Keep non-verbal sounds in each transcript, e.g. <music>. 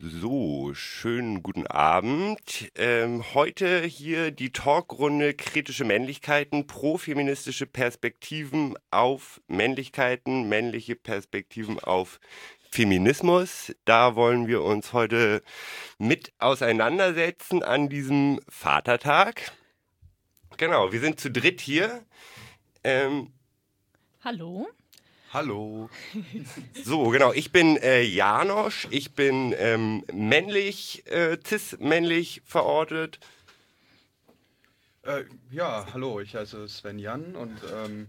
So, schönen guten Abend. Ähm, heute hier die Talkrunde Kritische Männlichkeiten, profeministische Perspektiven auf Männlichkeiten, männliche Perspektiven auf Feminismus. Da wollen wir uns heute mit auseinandersetzen an diesem Vatertag. Genau, wir sind zu dritt hier. Ähm, Hallo. Hallo. So, genau. Ich bin äh, Janosch. Ich bin ähm, männlich, äh, cis-männlich verortet. Äh, ja, hallo, ich heiße Sven Jan und ähm,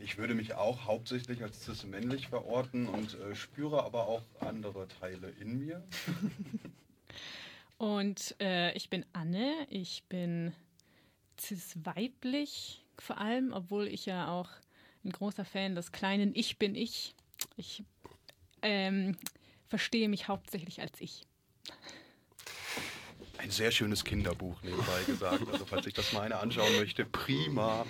ich würde mich auch hauptsächlich als cis-männlich verorten und äh, spüre aber auch andere Teile in mir. <laughs> und äh, ich bin Anne. Ich bin cis-weiblich vor allem, obwohl ich ja auch ein großer Fan des kleinen Ich bin ich. Ich ähm, verstehe mich hauptsächlich als ich. Ein sehr schönes Kinderbuch nebenbei gesagt. Also falls ich das mal einer anschauen möchte, prima.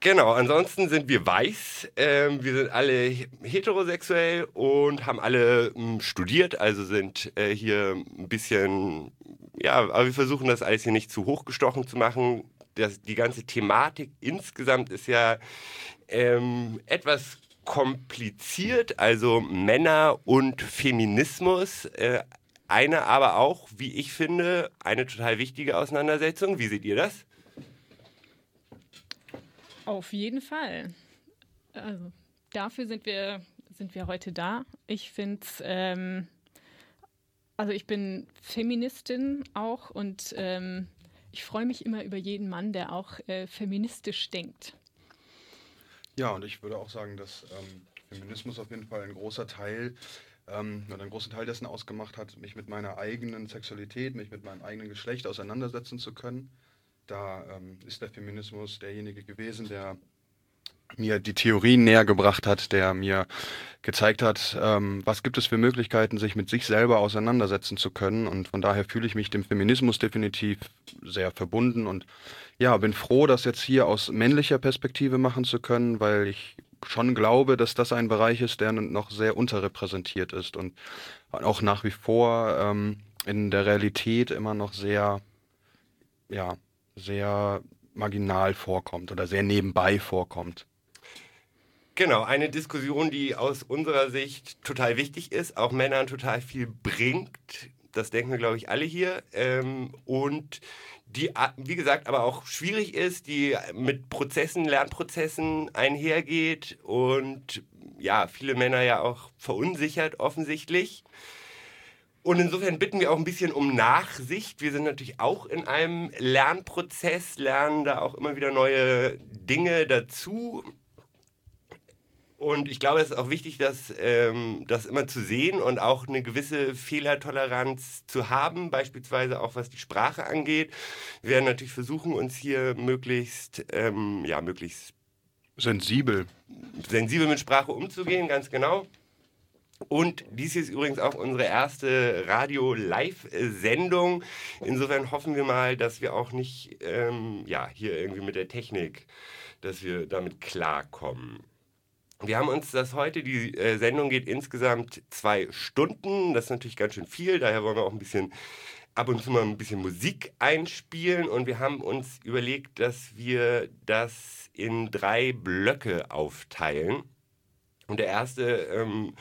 Genau, ansonsten sind wir weiß. Ähm, wir sind alle heterosexuell und haben alle m, hm, studiert, also sind äh, hier ein bisschen, ja, aber wir versuchen das alles hier nicht zu hochgestochen zu machen das, die ganze Thematik insgesamt ist ja ähm, etwas kompliziert, also Männer und Feminismus. Äh, eine aber auch, wie ich finde, eine total wichtige Auseinandersetzung. Wie seht ihr das? Auf jeden Fall. Also dafür sind wir, sind wir heute da. Ich finde es, ähm, also ich bin Feministin auch und ähm, ich freue mich immer über jeden Mann, der auch äh, feministisch denkt. Ja, und ich würde auch sagen, dass ähm, Feminismus auf jeden Fall ein großer Teil ähm, einen großen Teil dessen ausgemacht hat, mich mit meiner eigenen Sexualität, mich mit meinem eigenen Geschlecht auseinandersetzen zu können. Da ähm, ist der Feminismus derjenige gewesen, der mir die Theorien näher gebracht hat, der mir gezeigt hat, ähm, was gibt es für Möglichkeiten, sich mit sich selber auseinandersetzen zu können. Und von daher fühle ich mich dem Feminismus definitiv sehr verbunden und ja, bin froh, das jetzt hier aus männlicher Perspektive machen zu können, weil ich schon glaube, dass das ein Bereich ist, der noch sehr unterrepräsentiert ist und auch nach wie vor ähm, in der Realität immer noch sehr, ja, sehr marginal vorkommt oder sehr nebenbei vorkommt. Genau, eine Diskussion, die aus unserer Sicht total wichtig ist, auch Männern total viel bringt. Das denken wir, glaube ich, alle hier. Ähm, und die, wie gesagt, aber auch schwierig ist, die mit Prozessen, Lernprozessen einhergeht und ja, viele Männer ja auch verunsichert offensichtlich. Und insofern bitten wir auch ein bisschen um Nachsicht. Wir sind natürlich auch in einem Lernprozess, lernen da auch immer wieder neue Dinge dazu. Und ich glaube, es ist auch wichtig, das, ähm, das immer zu sehen und auch eine gewisse Fehlertoleranz zu haben, beispielsweise auch was die Sprache angeht. Wir werden natürlich versuchen, uns hier möglichst, ähm, ja, möglichst sensibel. sensibel mit Sprache umzugehen, ganz genau. Und dies hier ist übrigens auch unsere erste Radio-Live-Sendung. Insofern hoffen wir mal, dass wir auch nicht ähm, ja, hier irgendwie mit der Technik, dass wir damit klarkommen. Wir haben uns das heute, die äh, Sendung geht insgesamt zwei Stunden. Das ist natürlich ganz schön viel, daher wollen wir auch ein bisschen ab und zu mal ein bisschen Musik einspielen. Und wir haben uns überlegt, dass wir das in drei Blöcke aufteilen. Und der erste ähm,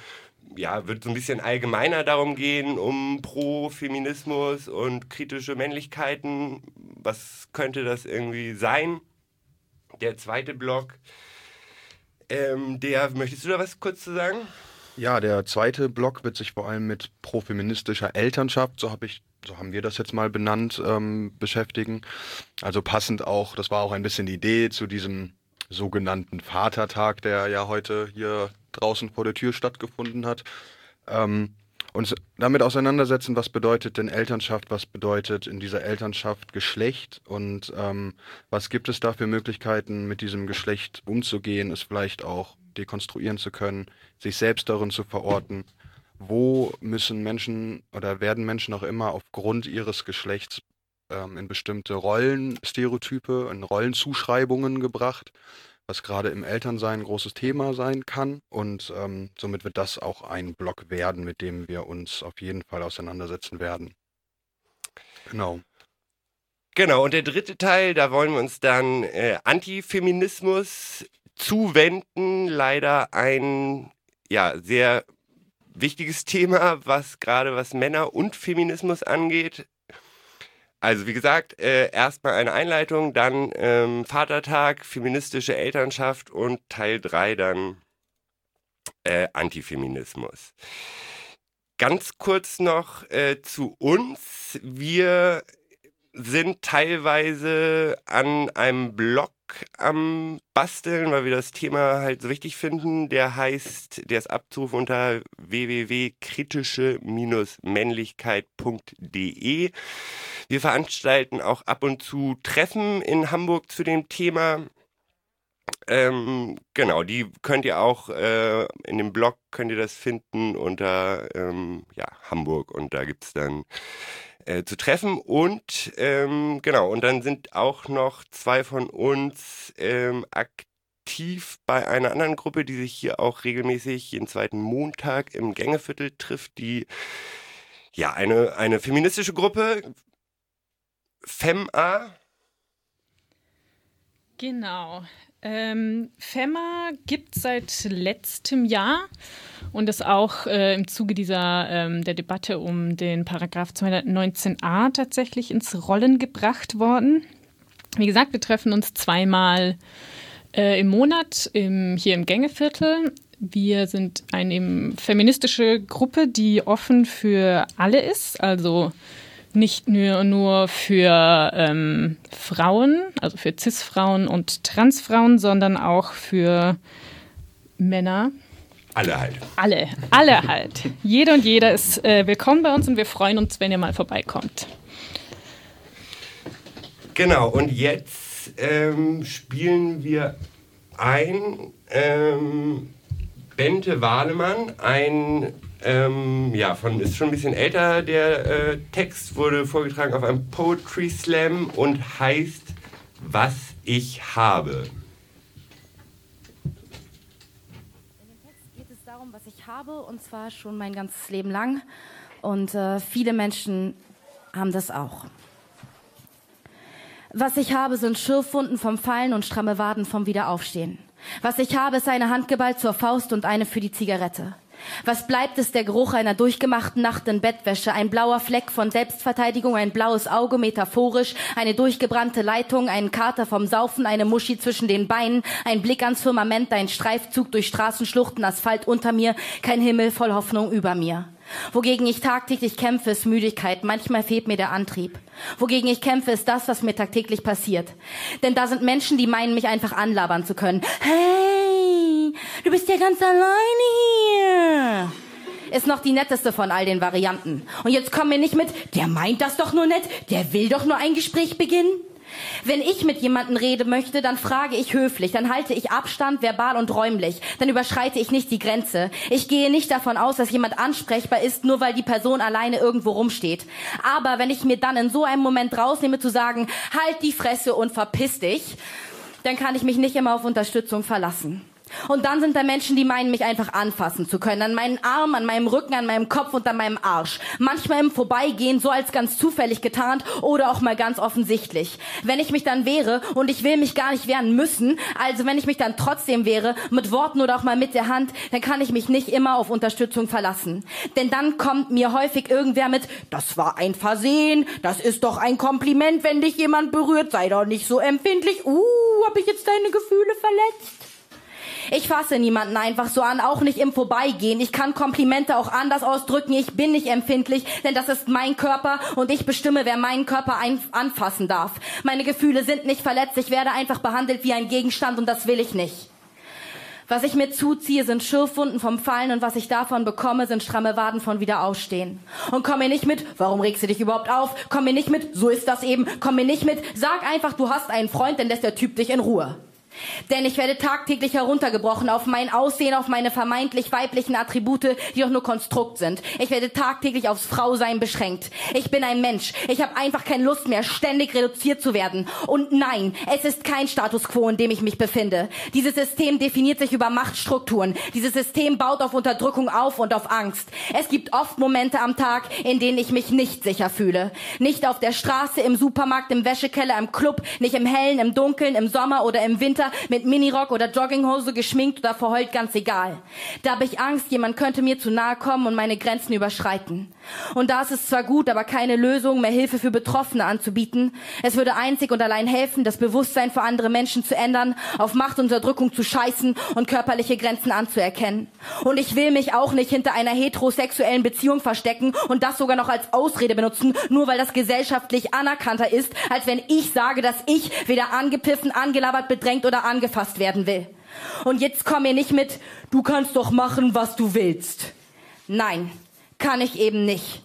ja, wird so ein bisschen allgemeiner darum gehen, um Pro-Feminismus und kritische Männlichkeiten. Was könnte das irgendwie sein? Der zweite Block ähm, der, möchtest du da was kurz zu sagen? Ja, der zweite Block wird sich vor allem mit profeministischer Elternschaft, so habe ich, so haben wir das jetzt mal benannt, ähm, beschäftigen. Also passend auch, das war auch ein bisschen die Idee zu diesem sogenannten Vatertag, der ja heute hier draußen vor der Tür stattgefunden hat. Ähm, uns damit auseinandersetzen, was bedeutet denn Elternschaft, was bedeutet in dieser Elternschaft Geschlecht und ähm, was gibt es da für Möglichkeiten, mit diesem Geschlecht umzugehen, es vielleicht auch dekonstruieren zu können, sich selbst darin zu verorten. Wo müssen Menschen oder werden Menschen auch immer aufgrund ihres Geschlechts ähm, in bestimmte Rollenstereotype, in Rollenzuschreibungen gebracht? Was gerade im Elternsein ein großes Thema sein kann. Und ähm, somit wird das auch ein Blog werden, mit dem wir uns auf jeden Fall auseinandersetzen werden. Genau. Genau, und der dritte Teil, da wollen wir uns dann äh, Antifeminismus zuwenden. Leider ein ja, sehr wichtiges Thema, was gerade was Männer und Feminismus angeht. Also wie gesagt, äh, erstmal eine Einleitung, dann ähm, Vatertag, feministische Elternschaft und Teil 3 dann äh, Antifeminismus. Ganz kurz noch äh, zu uns. Wir sind teilweise an einem Blog am Basteln, weil wir das Thema halt so wichtig finden. Der heißt, der ist abzurufen unter www.kritische-männlichkeit.de. Wir veranstalten auch ab und zu Treffen in Hamburg zu dem Thema. Ähm, genau, die könnt ihr auch äh, in dem Blog könnt ihr das finden unter ähm, ja, Hamburg und da gibt es dann äh, zu treffen. Und ähm, genau, und dann sind auch noch zwei von uns ähm, aktiv bei einer anderen Gruppe, die sich hier auch regelmäßig jeden zweiten Montag im Gängeviertel trifft, die ja eine, eine feministische Gruppe, FemA. Genau. Ähm, FEMA gibt seit letztem Jahr und ist auch äh, im Zuge dieser ähm, der Debatte um den Paragraph 219a tatsächlich ins Rollen gebracht worden. Wie gesagt, wir treffen uns zweimal äh, im Monat im, hier im Gängeviertel. Wir sind eine feministische Gruppe, die offen für alle ist, also nicht nur, nur für ähm, Frauen, also für CIS-Frauen und Trans-Frauen, sondern auch für Männer. Alle halt. Alle, alle halt. Jede und jeder ist äh, willkommen bei uns und wir freuen uns, wenn ihr mal vorbeikommt. Genau, und jetzt ähm, spielen wir ein ähm, Bente Wahlemann, ein ähm, ja, von, ist schon ein bisschen älter. Der äh, Text wurde vorgetragen auf einem Poetry Slam und heißt Was ich habe. In dem Text geht es darum, was ich habe, und zwar schon mein ganzes Leben lang. Und äh, viele Menschen haben das auch. Was ich habe, sind Schürfwunden vom Fallen und stramme Waden vom Wiederaufstehen. Was ich habe, ist eine Handgeballt zur Faust und eine für die Zigarette. Was bleibt, ist der Geruch einer durchgemachten Nacht in Bettwäsche, ein blauer Fleck von Selbstverteidigung, ein blaues Auge metaphorisch, eine durchgebrannte Leitung, ein Kater vom Saufen, eine Muschi zwischen den Beinen, ein Blick ans Firmament, ein Streifzug durch Straßenschluchten, Asphalt unter mir, kein Himmel voll Hoffnung über mir. Wogegen ich tagtäglich kämpfe, ist Müdigkeit. Manchmal fehlt mir der Antrieb. Wogegen ich kämpfe, ist das, was mir tagtäglich passiert. Denn da sind Menschen, die meinen, mich einfach anlabern zu können. Hey, du bist ja ganz alleine hier ist noch die netteste von all den Varianten. Und jetzt komm mir nicht mit, der meint das doch nur nett, der will doch nur ein Gespräch beginnen. Wenn ich mit jemandem reden möchte, dann frage ich höflich, dann halte ich Abstand verbal und räumlich, dann überschreite ich nicht die Grenze. Ich gehe nicht davon aus, dass jemand ansprechbar ist, nur weil die Person alleine irgendwo rumsteht. Aber wenn ich mir dann in so einem Moment rausnehme zu sagen, halt die Fresse und verpiss dich, dann kann ich mich nicht immer auf Unterstützung verlassen. Und dann sind da Menschen, die meinen, mich einfach anfassen zu können. An meinen Arm, an meinem Rücken, an meinem Kopf und an meinem Arsch. Manchmal im Vorbeigehen, so als ganz zufällig getarnt oder auch mal ganz offensichtlich. Wenn ich mich dann wehre und ich will mich gar nicht wehren müssen, also wenn ich mich dann trotzdem wehre, mit Worten oder auch mal mit der Hand, dann kann ich mich nicht immer auf Unterstützung verlassen. Denn dann kommt mir häufig irgendwer mit, das war ein Versehen, das ist doch ein Kompliment, wenn dich jemand berührt, sei doch nicht so empfindlich. Uh, hab ich jetzt deine Gefühle verletzt? Ich fasse niemanden einfach so an, auch nicht im Vorbeigehen. Ich kann Komplimente auch anders ausdrücken. Ich bin nicht empfindlich, denn das ist mein Körper und ich bestimme, wer meinen Körper anfassen darf. Meine Gefühle sind nicht verletzt. Ich werde einfach behandelt wie ein Gegenstand und das will ich nicht. Was ich mir zuziehe, sind Schürfwunden vom Fallen und was ich davon bekomme, sind stramme Waden von Wiederaufstehen. Und komm mir nicht mit, warum regst du dich überhaupt auf? Komm mir nicht mit, so ist das eben. Komm mir nicht mit, sag einfach, du hast einen Freund, denn lässt der Typ dich in Ruhe. Denn ich werde tagtäglich heruntergebrochen auf mein Aussehen, auf meine vermeintlich weiblichen Attribute, die auch nur Konstrukt sind. Ich werde tagtäglich aufs Frausein beschränkt. Ich bin ein Mensch. Ich habe einfach keine Lust mehr, ständig reduziert zu werden. Und nein, es ist kein Status quo, in dem ich mich befinde. Dieses System definiert sich über Machtstrukturen. Dieses System baut auf Unterdrückung auf und auf Angst. Es gibt oft Momente am Tag, in denen ich mich nicht sicher fühle. Nicht auf der Straße, im Supermarkt, im Wäschekeller, im Club, nicht im Hellen, im Dunkeln, im Sommer oder im Winter, mit Minirock oder Jogginghose, geschminkt oder verheult, ganz egal. Da habe ich Angst, jemand könnte mir zu nahe kommen und meine Grenzen überschreiten. Und da ist es zwar gut, aber keine Lösung, mehr Hilfe für Betroffene anzubieten. Es würde einzig und allein helfen, das Bewusstsein für andere Menschen zu ändern, auf Machtunterdrückung zu scheißen und körperliche Grenzen anzuerkennen. Und ich will mich auch nicht hinter einer heterosexuellen Beziehung verstecken und das sogar noch als Ausrede benutzen, nur weil das gesellschaftlich anerkannter ist, als wenn ich sage, dass ich weder angepiffen, angelabert, bedrängt oder angefasst werden will. Und jetzt komm mir nicht mit, du kannst doch machen, was du willst. Nein, kann ich eben nicht.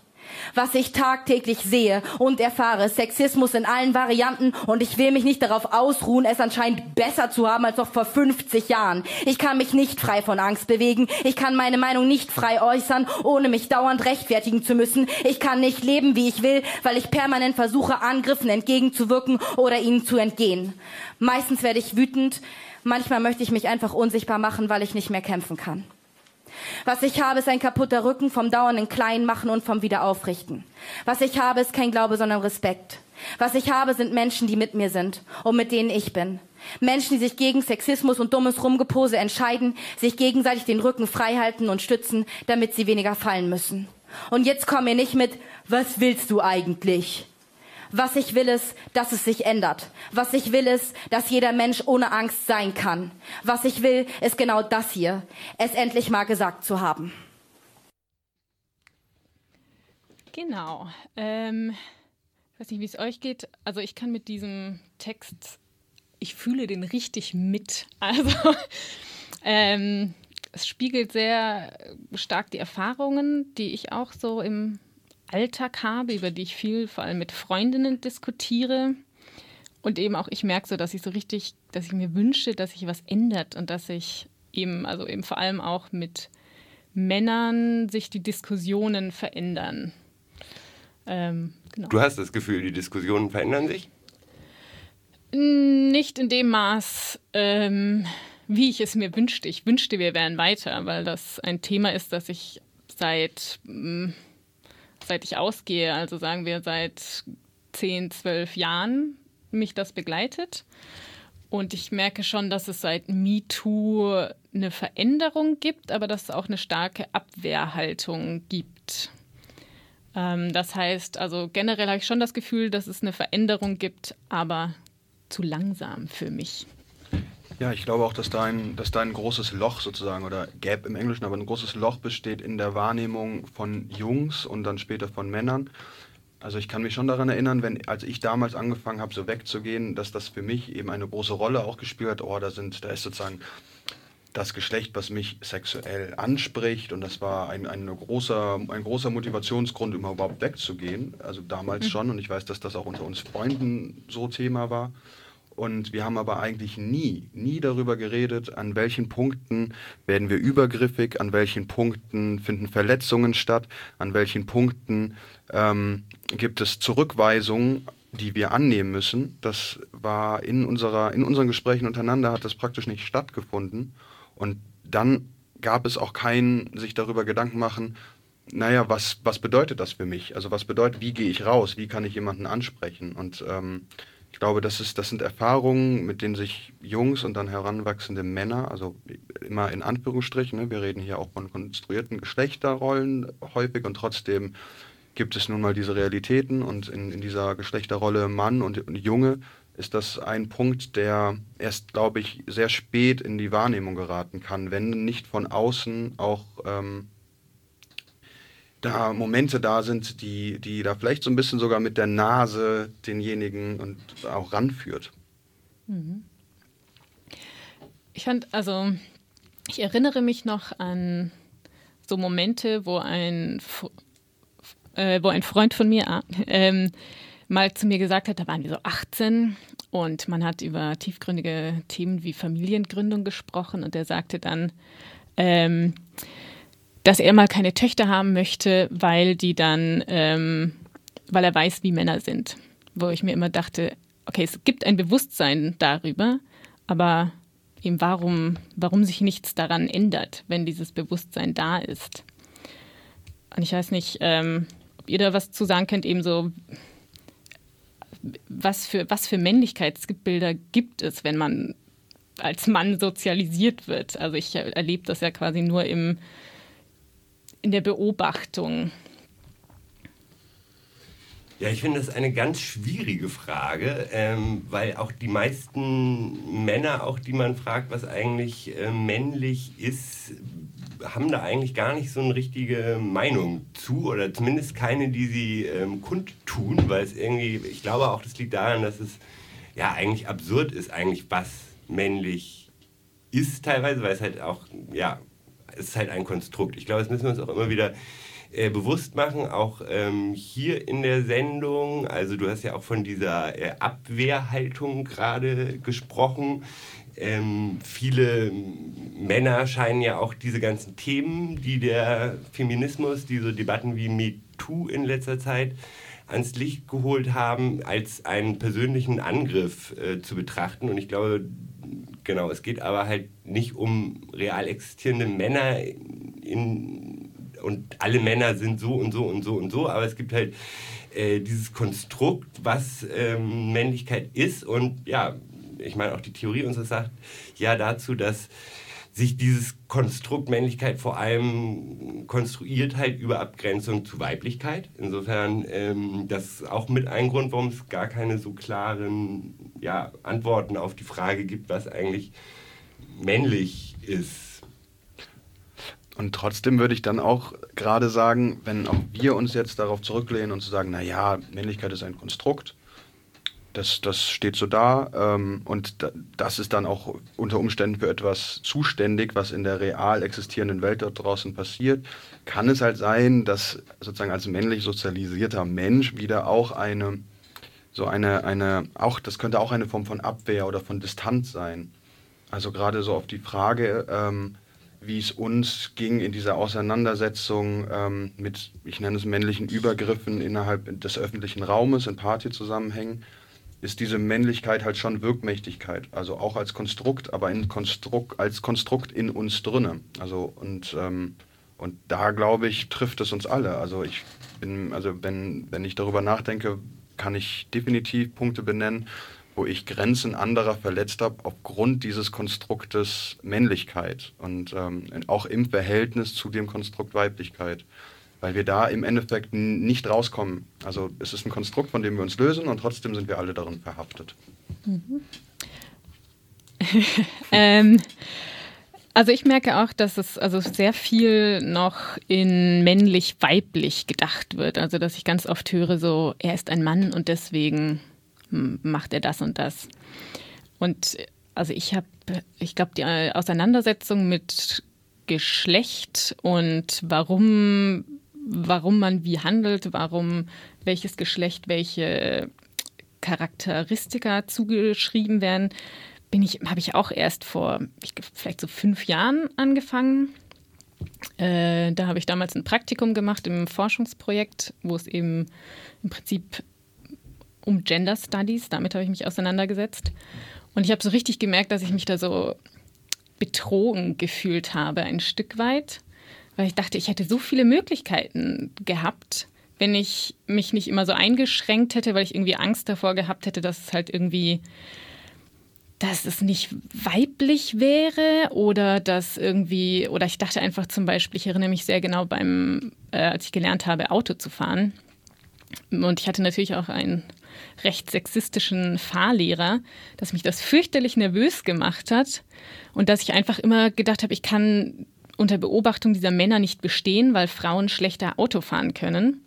Was ich tagtäglich sehe und erfahre, Sexismus in allen Varianten und ich will mich nicht darauf ausruhen, es anscheinend besser zu haben als noch vor 50 Jahren. Ich kann mich nicht frei von Angst bewegen. Ich kann meine Meinung nicht frei äußern, ohne mich dauernd rechtfertigen zu müssen. Ich kann nicht leben, wie ich will, weil ich permanent versuche, Angriffen entgegenzuwirken oder ihnen zu entgehen. Meistens werde ich wütend. Manchmal möchte ich mich einfach unsichtbar machen, weil ich nicht mehr kämpfen kann. Was ich habe, ist ein kaputter Rücken vom dauernden Kleinmachen und vom Wiederaufrichten. Was ich habe, ist kein Glaube, sondern Respekt. Was ich habe, sind Menschen, die mit mir sind und mit denen ich bin. Menschen, die sich gegen Sexismus und dummes Rumgepose entscheiden, sich gegenseitig den Rücken frei halten und stützen, damit sie weniger fallen müssen. Und jetzt komm mir nicht mit, was willst du eigentlich? Was ich will ist, dass es sich ändert. Was ich will ist, dass jeder Mensch ohne Angst sein kann. Was ich will, ist genau das hier. Es endlich mal gesagt zu haben. Genau. Ähm, ich weiß nicht, wie es euch geht. Also ich kann mit diesem Text, ich fühle den richtig mit. <laughs> Also ähm, es spiegelt sehr stark die Erfahrungen, die ich auch so im Alltag habe, über die ich viel vor allem mit Freundinnen diskutiere. Und eben auch, ich merke so, dass ich so richtig, dass ich mir wünsche, dass sich was ändert und dass sich eben, also eben vor allem auch mit Männern sich die Diskussionen verändern. Ähm, genau. Du hast das Gefühl, die Diskussionen verändern sich? Nicht in dem Maß, ähm, wie ich es mir wünschte. Ich wünschte, wir wären weiter, weil das ein Thema ist, das ich seit mm, seit ich ausgehe, also sagen wir seit 10, 12 Jahren, mich das begleitet. Und ich merke schon, dass es seit MeToo eine Veränderung gibt, aber dass es auch eine starke Abwehrhaltung gibt. Ähm, das heißt, also generell habe ich schon das Gefühl, dass es eine Veränderung gibt, aber zu langsam für mich. Ja, ich glaube auch, dass da, ein, dass da ein großes Loch sozusagen, oder Gap im Englischen, aber ein großes Loch besteht in der Wahrnehmung von Jungs und dann später von Männern. Also ich kann mich schon daran erinnern, wenn, als ich damals angefangen habe, so wegzugehen, dass das für mich eben eine große Rolle auch gespielt hat. Oh, da sind, da ist sozusagen das Geschlecht, was mich sexuell anspricht. Und das war ein, ein, großer, ein großer Motivationsgrund, um überhaupt wegzugehen. Also damals mhm. schon. Und ich weiß, dass das auch unter uns Freunden so Thema war. Und wir haben aber eigentlich nie, nie darüber geredet, an welchen Punkten werden wir übergriffig, an welchen Punkten finden Verletzungen statt, an welchen Punkten ähm, gibt es Zurückweisungen, die wir annehmen müssen. Das war in, unserer, in unseren Gesprächen untereinander hat das praktisch nicht stattgefunden. Und dann gab es auch kein sich darüber Gedanken machen, naja, was, was bedeutet das für mich? Also was bedeutet, wie gehe ich raus? Wie kann ich jemanden ansprechen? Und ähm, ich glaube, das, ist, das sind Erfahrungen, mit denen sich Jungs und dann heranwachsende Männer, also immer in Anführungsstrichen, ne, wir reden hier auch von konstruierten Geschlechterrollen häufig und trotzdem gibt es nun mal diese Realitäten und in, in dieser Geschlechterrolle Mann und, und Junge ist das ein Punkt, der erst, glaube ich, sehr spät in die Wahrnehmung geraten kann, wenn nicht von außen auch ähm, da Momente da sind, die, die da vielleicht so ein bisschen sogar mit der Nase denjenigen und auch ranführt. Mhm. Ich fand, also ich erinnere mich noch an so Momente, wo ein, äh, wo ein Freund von mir äh, mal zu mir gesagt hat, da waren wir so 18 und man hat über tiefgründige Themen wie Familiengründung gesprochen und er sagte dann, ähm, dass er mal keine Töchter haben möchte, weil die dann, ähm, weil er weiß, wie Männer sind. Wo ich mir immer dachte, okay, es gibt ein Bewusstsein darüber, aber eben warum, warum sich nichts daran ändert, wenn dieses Bewusstsein da ist. Und ich weiß nicht, ähm, ob ihr da was zu sagen könnt, eben so, was für, was für Männlichkeitsbilder gibt es, wenn man als Mann sozialisiert wird. Also ich erlebe das ja quasi nur im, in der Beobachtung. Ja, ich finde das eine ganz schwierige Frage, ähm, weil auch die meisten Männer, auch die man fragt, was eigentlich äh, männlich ist, haben da eigentlich gar nicht so eine richtige Meinung zu oder zumindest keine, die sie ähm, kundtun, weil es irgendwie, ich glaube auch, das liegt daran, dass es ja eigentlich absurd ist, eigentlich was männlich ist teilweise, weil es halt auch, ja, ist halt ein Konstrukt. Ich glaube, das müssen wir uns auch immer wieder äh, bewusst machen, auch ähm, hier in der Sendung. Also du hast ja auch von dieser äh, Abwehrhaltung gerade gesprochen. Ähm, viele Männer scheinen ja auch diese ganzen Themen, die der Feminismus, diese Debatten wie MeToo in letzter Zeit ans Licht geholt haben, als einen persönlichen Angriff äh, zu betrachten. Und ich glaube, genau, es geht aber halt nicht um real existierende Männer in, und alle Männer sind so und so und so und so, aber es gibt halt äh, dieses Konstrukt, was ähm, Männlichkeit ist und ja, ich meine auch die Theorie uns sagt ja dazu, dass sich dieses Konstrukt Männlichkeit vor allem konstruiert halt über Abgrenzung zu Weiblichkeit. Insofern ähm, das ist auch mit ein Grund, warum es gar keine so klaren ja, Antworten auf die Frage gibt, was eigentlich männlich ist. Und trotzdem würde ich dann auch gerade sagen, wenn auch wir uns jetzt darauf zurücklehnen und zu sagen, naja, Männlichkeit ist ein Konstrukt, das, das steht so da ähm, und da, das ist dann auch unter Umständen für etwas zuständig, was in der real existierenden Welt dort draußen passiert, kann es halt sein, dass sozusagen als männlich sozialisierter Mensch wieder auch eine, so eine, eine, auch, das könnte auch eine Form von Abwehr oder von Distanz sein. Also gerade so auf die Frage, ähm, wie es uns ging in dieser Auseinandersetzung ähm, mit, ich nenne es männlichen Übergriffen innerhalb des öffentlichen Raumes in Partyzusammenhängen, ist diese Männlichkeit halt schon Wirkmächtigkeit. Also auch als Konstrukt, aber in Konstrukt, als Konstrukt in uns drinne. Also und, ähm, und da glaube ich, trifft es uns alle. Also ich bin, also wenn, wenn ich darüber nachdenke, kann ich definitiv Punkte benennen, wo ich Grenzen anderer verletzt habe aufgrund dieses Konstruktes Männlichkeit und ähm, auch im Verhältnis zu dem Konstrukt Weiblichkeit. Weil wir da im Endeffekt nicht rauskommen. Also es ist ein Konstrukt, von dem wir uns lösen und trotzdem sind wir alle darin verhaftet. Mhm. <laughs> ähm, also ich merke auch, dass es also sehr viel noch in männlich-weiblich gedacht wird. Also dass ich ganz oft höre, so er ist ein Mann und deswegen macht er das und das. Und also ich habe, ich glaube, die Auseinandersetzung mit Geschlecht und warum, warum man wie handelt, warum welches Geschlecht welche Charakteristika zugeschrieben werden, bin ich, habe ich auch erst vor ich, vielleicht so fünf Jahren angefangen. Äh, da habe ich damals ein Praktikum gemacht im Forschungsprojekt, wo es eben im Prinzip um Gender Studies. Damit habe ich mich auseinandergesetzt. Und ich habe so richtig gemerkt, dass ich mich da so betrogen gefühlt habe, ein Stück weit, weil ich dachte, ich hätte so viele Möglichkeiten gehabt, wenn ich mich nicht immer so eingeschränkt hätte, weil ich irgendwie Angst davor gehabt hätte, dass es halt irgendwie, dass es nicht weiblich wäre oder dass irgendwie, oder ich dachte einfach zum Beispiel, ich erinnere mich sehr genau beim, äh, als ich gelernt habe, Auto zu fahren. Und ich hatte natürlich auch ein recht sexistischen Fahrlehrer, dass mich das fürchterlich nervös gemacht hat und dass ich einfach immer gedacht habe, ich kann unter Beobachtung dieser Männer nicht bestehen, weil Frauen schlechter Auto fahren können.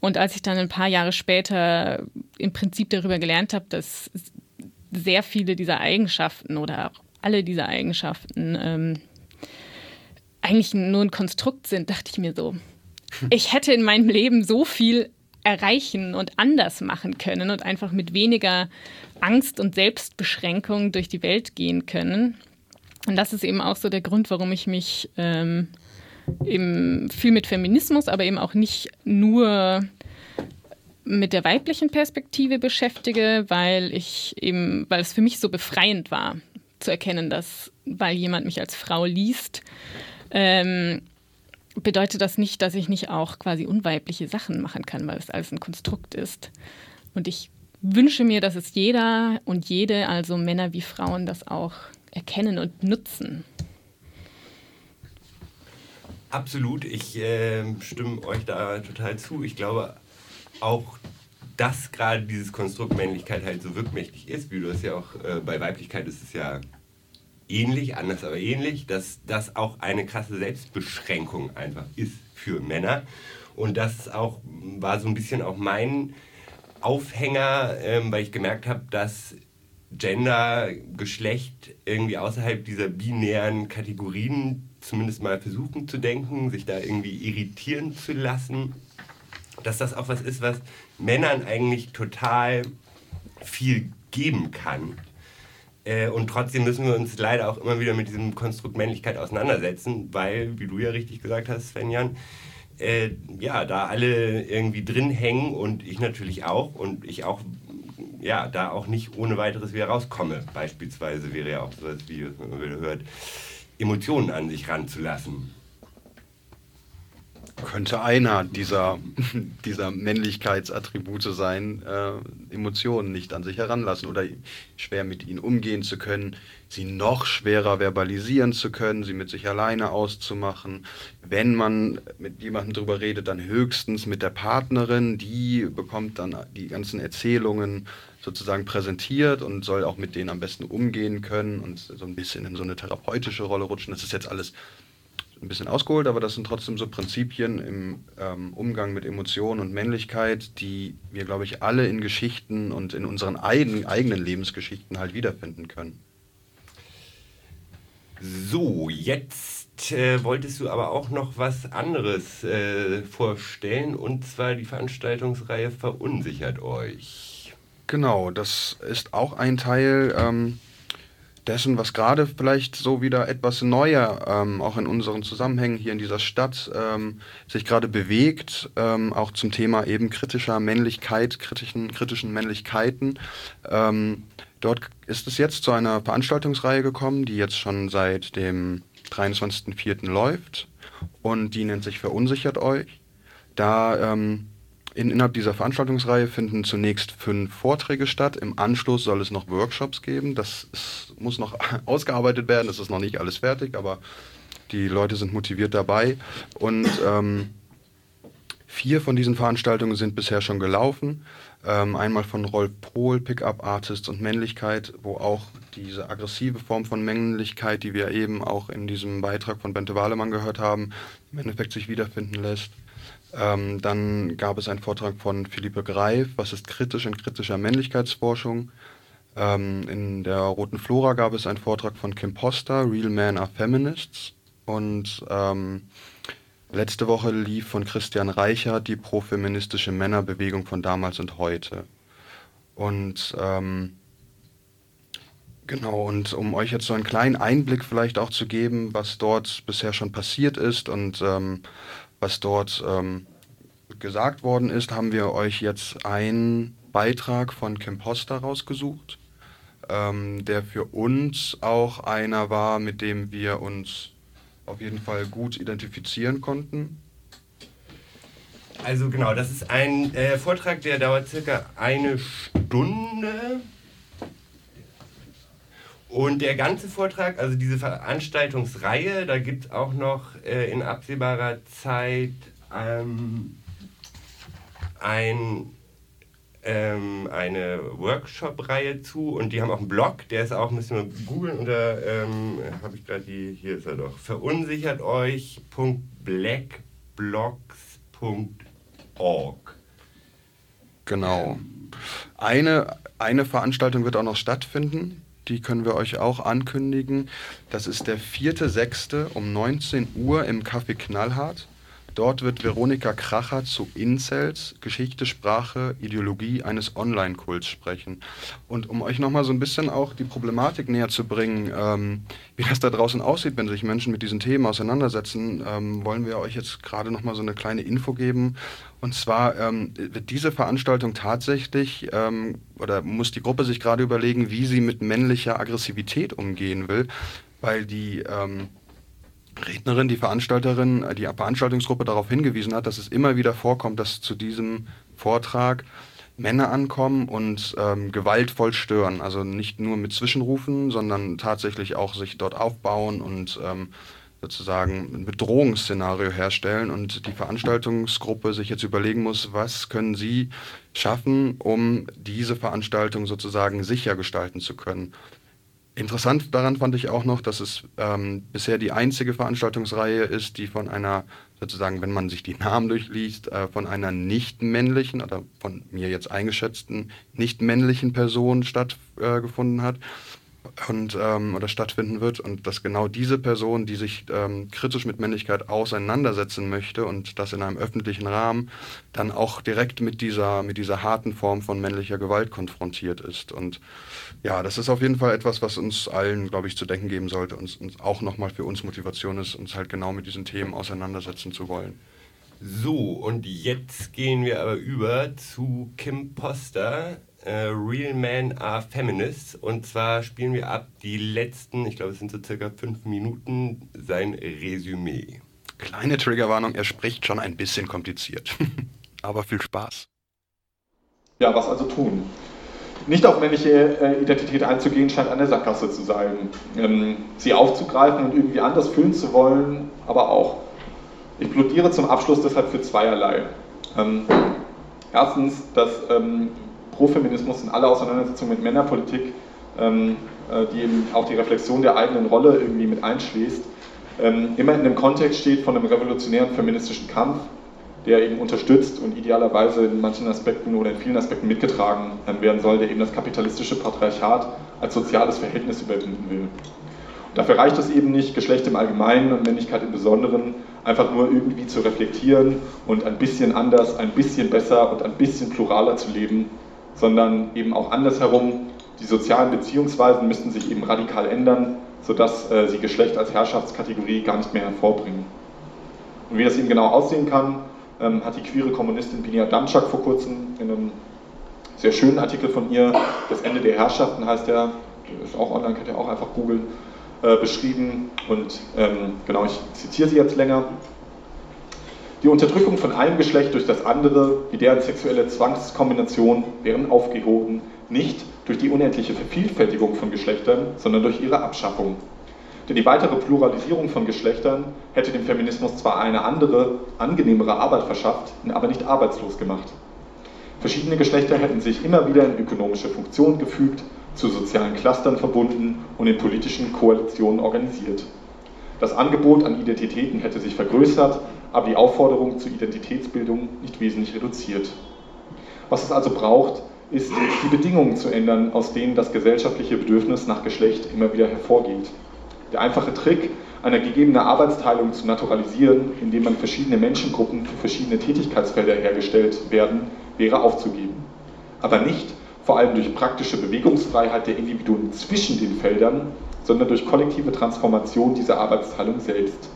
Und als ich dann ein paar Jahre später im Prinzip darüber gelernt habe, dass sehr viele dieser Eigenschaften oder auch alle dieser Eigenschaften ähm, eigentlich nur ein Konstrukt sind, dachte ich mir so, ich hätte in meinem Leben so viel erreichen und anders machen können und einfach mit weniger Angst und Selbstbeschränkung durch die Welt gehen können. Und das ist eben auch so der Grund, warum ich mich ähm, eben viel mit Feminismus, aber eben auch nicht nur mit der weiblichen Perspektive beschäftige, weil ich eben, weil es für mich so befreiend war, zu erkennen, dass, weil jemand mich als Frau liest, ähm, bedeutet das nicht, dass ich nicht auch quasi unweibliche Sachen machen kann, weil es alles ein Konstrukt ist. Und ich wünsche mir, dass es jeder und jede, also Männer wie Frauen, das auch erkennen und nutzen. Absolut, ich äh, stimme euch da total zu. Ich glaube auch, dass gerade dieses Konstrukt Männlichkeit halt so wirkmächtig ist, wie du es ja auch äh, bei Weiblichkeit ist es ja ähnlich, anders aber ähnlich, dass das auch eine krasse Selbstbeschränkung einfach ist für Männer. Und das auch war so ein bisschen auch mein Aufhänger, ähm, weil ich gemerkt habe, dass Gender, Geschlecht irgendwie außerhalb dieser binären Kategorien zumindest mal versuchen zu denken, sich da irgendwie irritieren zu lassen, dass das auch was ist, was Männern eigentlich total viel geben kann. Äh, und trotzdem müssen wir uns leider auch immer wieder mit diesem Konstrukt Männlichkeit auseinandersetzen, weil, wie du ja richtig gesagt hast, Svenjan, äh, ja, da alle irgendwie drin hängen und ich natürlich auch und ich auch, ja, da auch nicht ohne weiteres wieder rauskomme. Beispielsweise wäre ja auch sowas wie, wenn man hört, Emotionen an sich ranzulassen könnte einer dieser, <laughs> dieser Männlichkeitsattribute sein, äh, Emotionen nicht an sich heranlassen oder schwer mit ihnen umgehen zu können, sie noch schwerer verbalisieren zu können, sie mit sich alleine auszumachen. Wenn man mit jemandem darüber redet, dann höchstens mit der Partnerin, die bekommt dann die ganzen Erzählungen sozusagen präsentiert und soll auch mit denen am besten umgehen können und so ein bisschen in so eine therapeutische Rolle rutschen. Das ist jetzt alles ein bisschen ausgeholt, aber das sind trotzdem so Prinzipien im ähm, Umgang mit Emotionen und Männlichkeit, die wir, glaube ich, alle in Geschichten und in unseren eigenen, eigenen Lebensgeschichten halt wiederfinden können. So, jetzt äh, wolltest du aber auch noch was anderes äh, vorstellen, und zwar die Veranstaltungsreihe Verunsichert euch. Genau, das ist auch ein Teil. Ähm, dessen, was gerade vielleicht so wieder etwas neuer ähm, auch in unseren Zusammenhängen hier in dieser Stadt ähm, sich gerade bewegt, ähm, auch zum Thema eben kritischer Männlichkeit, kritischen, kritischen Männlichkeiten. Ähm, dort ist es jetzt zu einer Veranstaltungsreihe gekommen, die jetzt schon seit dem 23.04. läuft und die nennt sich Verunsichert euch. Da ähm, in, innerhalb dieser Veranstaltungsreihe finden zunächst fünf Vorträge statt. Im Anschluss soll es noch Workshops geben. Das ist, muss noch <laughs> ausgearbeitet werden. Das ist noch nicht alles fertig, aber die Leute sind motiviert dabei. Und ähm, vier von diesen Veranstaltungen sind bisher schon gelaufen. Ähm, einmal von Rolf Pohl, Pickup Artist und Männlichkeit, wo auch diese aggressive Form von Männlichkeit, die wir eben auch in diesem Beitrag von Bente Wahlemann gehört haben, im Endeffekt sich wiederfinden lässt. Ähm, dann gab es einen Vortrag von Philippe Greif, was ist kritisch in kritischer Männlichkeitsforschung. Ähm, in der Roten Flora gab es einen Vortrag von Kim Poster, Real Men are Feminists. Und ähm, letzte Woche lief von Christian Reichert die profeministische Männerbewegung von damals und heute. Und ähm, genau, und um euch jetzt so einen kleinen Einblick vielleicht auch zu geben, was dort bisher schon passiert ist und ähm, was dort ähm, gesagt worden ist, haben wir euch jetzt einen Beitrag von Kim Poster rausgesucht, ähm, der für uns auch einer war, mit dem wir uns auf jeden Fall gut identifizieren konnten. Also genau, das ist ein äh, Vortrag, der dauert circa eine Stunde. Und der ganze Vortrag, also diese Veranstaltungsreihe, da gibt es auch noch äh, in absehbarer Zeit ähm, ein, ähm, eine Workshop-Reihe zu und die haben auch einen Blog, der ist auch, müssen wir googeln, unter, ähm, habe ich gerade die, hier ist er doch, verunsichert euch.blackblogs.org. Genau. Eine, eine Veranstaltung wird auch noch stattfinden, die können wir euch auch ankündigen. Das ist der 4.6. um 19 Uhr im Café Knallhart. Dort wird Veronika Kracher zu Incels, Geschichte, Sprache, Ideologie eines Online-Kults sprechen. Und um euch nochmal so ein bisschen auch die Problematik näher zu bringen, ähm, wie das da draußen aussieht, wenn sich Menschen mit diesen Themen auseinandersetzen, ähm, wollen wir euch jetzt gerade nochmal so eine kleine Info geben. Und zwar ähm, wird diese Veranstaltung tatsächlich, ähm, oder muss die Gruppe sich gerade überlegen, wie sie mit männlicher Aggressivität umgehen will, weil die ähm, Rednerin, die Veranstalterin, äh, die Veranstaltungsgruppe darauf hingewiesen hat, dass es immer wieder vorkommt, dass zu diesem Vortrag Männer ankommen und ähm, gewaltvoll stören. Also nicht nur mit Zwischenrufen, sondern tatsächlich auch sich dort aufbauen und ähm, sozusagen ein Bedrohungsszenario herstellen und die Veranstaltungsgruppe sich jetzt überlegen muss, was können sie schaffen, um diese Veranstaltung sozusagen sicher gestalten zu können. Interessant daran fand ich auch noch, dass es ähm, bisher die einzige Veranstaltungsreihe ist, die von einer, sozusagen, wenn man sich die Namen durchliest, äh, von einer nicht männlichen oder von mir jetzt eingeschätzten nicht männlichen Person stattgefunden äh, hat und ähm, oder stattfinden wird und dass genau diese Person, die sich ähm, kritisch mit Männlichkeit auseinandersetzen möchte und das in einem öffentlichen Rahmen, dann auch direkt mit dieser mit dieser harten Form von männlicher Gewalt konfrontiert ist und ja, das ist auf jeden Fall etwas, was uns allen, glaube ich, zu denken geben sollte und, und auch nochmal für uns Motivation ist, uns halt genau mit diesen Themen auseinandersetzen zu wollen. So, und jetzt gehen wir aber über zu Kim Poster, äh, Real Men Are Feminists. Und zwar spielen wir ab die letzten, ich glaube, es sind so circa fünf Minuten, sein Resümee. Kleine Triggerwarnung, er spricht schon ein bisschen kompliziert. <laughs> Aber viel Spaß. Ja, was also tun? Nicht auf männliche äh, Identität einzugehen, scheint eine Sackgasse zu sein. Ähm, sie aufzugreifen und irgendwie anders fühlen zu wollen, aber auch. Ich plädiere zum Abschluss deshalb für zweierlei. Ähm, erstens, dass ähm, Profeminismus in aller Auseinandersetzung mit Männerpolitik, ähm, äh, die eben auch die Reflexion der eigenen Rolle irgendwie mit einschließt, ähm, immer in dem Kontext steht von einem revolutionären feministischen Kampf, der eben unterstützt und idealerweise in manchen Aspekten oder in vielen Aspekten mitgetragen ähm, werden soll, der eben das kapitalistische Patriarchat als soziales Verhältnis überwinden will. Dafür reicht es eben nicht, Geschlecht im Allgemeinen und Männlichkeit im Besonderen einfach nur irgendwie zu reflektieren und ein bisschen anders, ein bisschen besser und ein bisschen pluraler zu leben, sondern eben auch andersherum. Die sozialen Beziehungsweisen müssten sich eben radikal ändern, sodass äh, sie Geschlecht als Herrschaftskategorie gar nicht mehr hervorbringen. Und wie das eben genau aussehen kann, ähm, hat die queere Kommunistin Binia Damczak vor kurzem in einem sehr schönen Artikel von ihr, Das Ende der Herrschaften heißt der, ist auch online, könnt ihr auch einfach googeln, äh, beschrieben. Und ähm, genau, ich zitiere sie jetzt länger. Die Unterdrückung von einem Geschlecht durch das andere, wie deren sexuelle Zwangskombination, wären aufgehoben, nicht durch die unendliche Vervielfältigung von Geschlechtern, sondern durch ihre Abschaffung. Denn die weitere Pluralisierung von Geschlechtern hätte dem Feminismus zwar eine andere, angenehmere Arbeit verschafft, ihn aber nicht arbeitslos gemacht. Verschiedene Geschlechter hätten sich immer wieder in ökonomische Funktionen gefügt, zu sozialen Clustern verbunden und in politischen Koalitionen organisiert. Das Angebot an Identitäten hätte sich vergrößert, aber die Aufforderung zur Identitätsbildung nicht wesentlich reduziert. Was es also braucht, ist, die Bedingungen zu ändern, aus denen das gesellschaftliche Bedürfnis nach Geschlecht immer wieder hervorgeht. Der einfache Trick, eine gegebene Arbeitsteilung zu naturalisieren, indem man verschiedene Menschengruppen für verschiedene Tätigkeitsfelder hergestellt werden, wäre aufzugeben. Aber nicht vor allem durch praktische Bewegungsfreiheit der Individuen zwischen den Feldern, sondern durch kollektive Transformation dieser Arbeitsteilung selbst.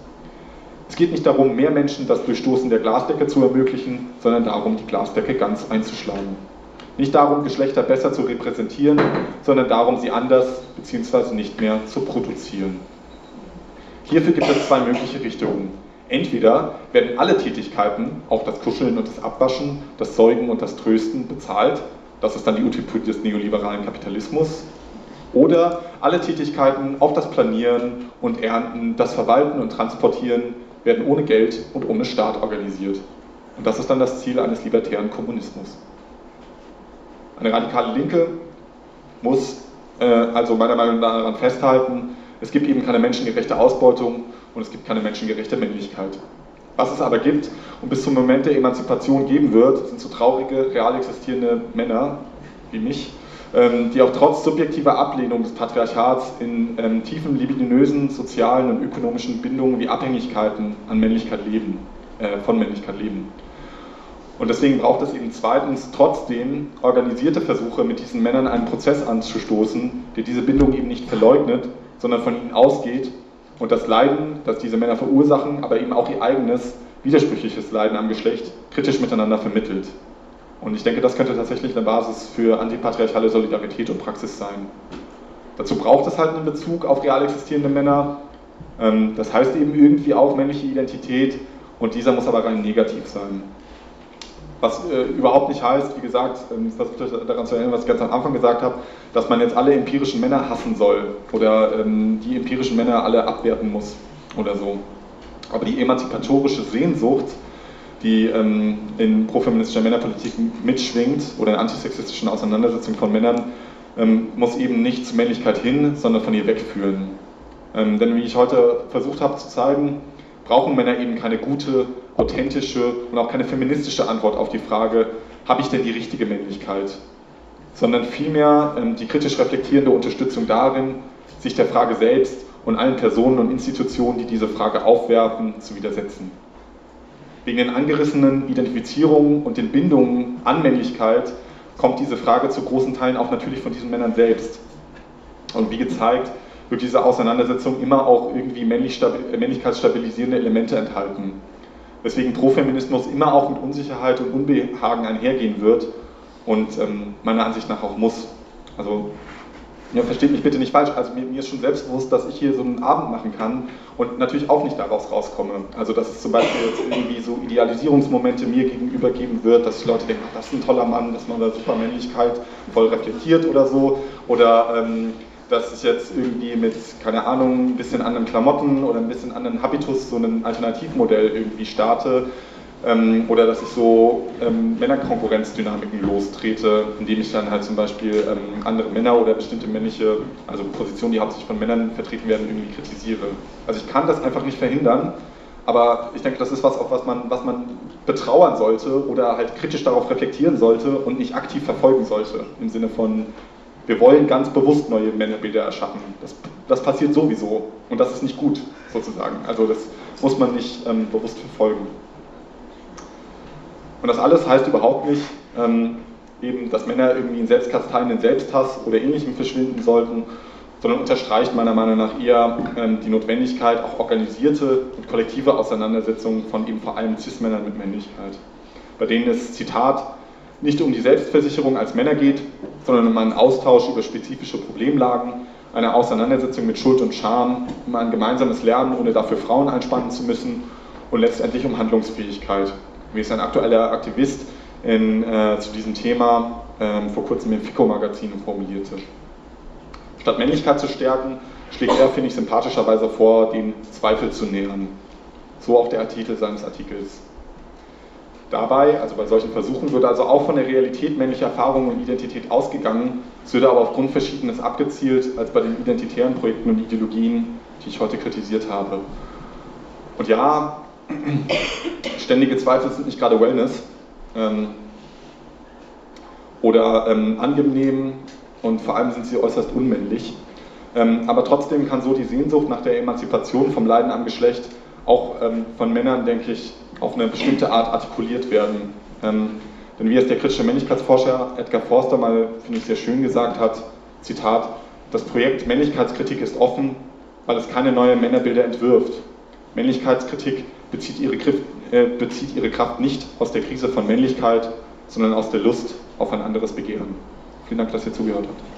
Es geht nicht darum, mehr Menschen das Durchstoßen der Glasdecke zu ermöglichen, sondern darum, die Glasdecke ganz einzuschlagen. Nicht darum, Geschlechter besser zu repräsentieren, sondern darum, sie anders bzw. nicht mehr zu produzieren. Hierfür gibt es zwei mögliche Richtungen. Entweder werden alle Tätigkeiten, auch das Kuscheln und das Abwaschen, das Säugen und das Trösten, bezahlt. Das ist dann die Utopie des neoliberalen Kapitalismus. Oder alle Tätigkeiten, auch das Planieren und Ernten, das Verwalten und Transportieren, werden ohne Geld und ohne Staat organisiert. Und das ist dann das Ziel eines libertären Kommunismus. Eine radikale Linke muss äh, also meiner Meinung nach daran festhalten, es gibt eben keine menschengerechte Ausbeutung und es gibt keine menschengerechte Männlichkeit. Was es aber gibt und bis zum Moment der Emanzipation geben wird, sind so traurige, real existierende Männer wie mich, die auch trotz subjektiver Ablehnung des Patriarchats in ähm, tiefen libidinösen sozialen und ökonomischen Bindungen wie Abhängigkeiten an Männlichkeit leben. äh, von Männlichkeit leben. Und deswegen braucht es eben zweitens trotzdem organisierte Versuche, mit diesen Männern einen Prozess anzustoßen, der diese Bindung eben nicht verleugnet, sondern von ihnen ausgeht und das Leiden, das diese Männer verursachen, aber eben auch ihr eigenes widersprüchliches Leiden am Geschlecht kritisch miteinander vermittelt. Und ich denke, das könnte tatsächlich eine Basis für antipatriarchale Solidarität und Praxis sein. Dazu braucht es halt einen Bezug auf real existierende Männer. Ähm, das heißt eben irgendwie auch männliche Identität und dieser muss aber rein negativ sein. Was äh, überhaupt nicht heißt, wie gesagt, ähm, versuche daran zu erinnern, was ich ganz am Anfang gesagt habe, dass man jetzt alle empirischen Männer hassen soll oder ähm, die empirischen Männer alle abwerten muss oder so. Aber die emanzipatorische Sehnsucht, die ähm, in profeministischer Männerpolitik mitschwingt oder in antisexistischen Auseinandersetzungen von Männern, ähm, muss eben nicht zur Männlichkeit hin, sondern von ihr wegführen. Ähm, denn wie ich heute versucht habe zu zeigen, brauchen Männer eben keine gute, authentische und auch keine feministische Antwort auf die Frage, habe ich denn die richtige Männlichkeit? Sondern vielmehr ähm, die kritisch reflektierende Unterstützung darin, sich der Frage selbst und allen Personen und Institutionen, die diese Frage aufwerfen, zu widersetzen. Wegen den angerissenen Identifizierungen und den Bindungen an Männlichkeit kommt diese Frage zu großen Teilen auch natürlich von diesen Männern selbst. Und wie gezeigt, wird diese Auseinandersetzung immer auch irgendwie männlich, männlichkeitsstabilisierende Elemente enthalten. Weswegen Profeminismus immer auch mit Unsicherheit und Unbehagen einhergehen wird und ähm, meiner Ansicht nach auch muss. Also ja, versteht mich bitte nicht falsch, also mir, mir, ist schon selbstbewusst, dass ich hier so einen Abend machen kann und natürlich auch nicht daraus rauskomme. Also dass es zum Beispiel jetzt irgendwie so Idealisierungsmomente mir gegenüber geben wird, dass die Leute denken, ach, das ist ein toller Mann, dass man da Supermännlichkeit voll reflektiert oder so. Oder ähm, dass ich jetzt irgendwie mit, keine Ahnung, ein bisschen anderen Klamotten oder ein bisschen anderen Habitus so ein Alternativmodell irgendwie starte. Ähm, oder dass ich so ähm, Männerkonkurrenzdynamiken lostrete, indem ich dann halt zum Beispiel ähm, andere Männer oder bestimmte männliche, also Positionen, die hauptsächlich von Männern vertreten werden, irgendwie kritisiere. Also ich kann das einfach nicht verhindern, aber ich denke, das ist was, auf was man, was man betrauern sollte oder halt kritisch darauf reflektieren sollte und nicht aktiv verfolgen sollte, im Sinne von, wir wollen ganz bewusst neue Männerbilder erschaffen. Das, das passiert sowieso und das ist nicht gut, sozusagen. Also das muss man nicht ähm, bewusst verfolgen. Und das alles heißt überhaupt nicht, ähm, eben, dass Männer irgendwie in selbstkasteienden Selbsthass oder ähnlichem verschwinden sollten, sondern unterstreicht meiner Meinung nach eher ähm, die Notwendigkeit, auch organisierte und kollektive Auseinandersetzungen von eben vor allem Cis-Männern mit Männlichkeit, bei denen es, Zitat, nicht um die Selbstversicherung als Männer geht, sondern um einen Austausch über spezifische Problemlagen, eine Auseinandersetzung mit Schuld und Scham, um ein gemeinsames Lernen, ohne dafür Frauen einspannen zu müssen und letztendlich um Handlungsfähigkeit. Wie es ein aktueller Aktivist in, äh, zu diesem Thema äh, vor kurzem im FICO-Magazin formulierte. Statt Männlichkeit zu stärken, schlägt er, finde ich, sympathischerweise vor, den Zweifel zu nähern. So auch der Titel seines Artikels. Dabei, also bei solchen Versuchen, wird also auch von der Realität männlicher Erfahrungen und Identität ausgegangen, es wird aber aufgrund Verschiedenes abgezielt als bei den identitären Projekten und Ideologien, die ich heute kritisiert habe. Und ja, <coughs> ständige Zweifel sind nicht gerade Wellness ähm, oder ähm, angenehm und vor allem sind sie äußerst unmännlich. Ähm, aber trotzdem kann so die Sehnsucht nach der Emanzipation vom Leiden am Geschlecht auch ähm, von Männern, denke ich, auf eine bestimmte Art artikuliert werden. Ähm, denn wie es der kritische Männlichkeitsforscher Edgar Forster mal, finde ich, sehr schön gesagt hat, Zitat, das Projekt Männlichkeitskritik ist offen, weil es keine neuen Männerbilder entwirft. Männlichkeitskritik bezieht ihre, äh, bezieht ihre Kraft nicht aus der Krise von Männlichkeit, sondern aus der Lust auf ein anderes Begehren. Vielen Dank, dass ihr zugehört habt.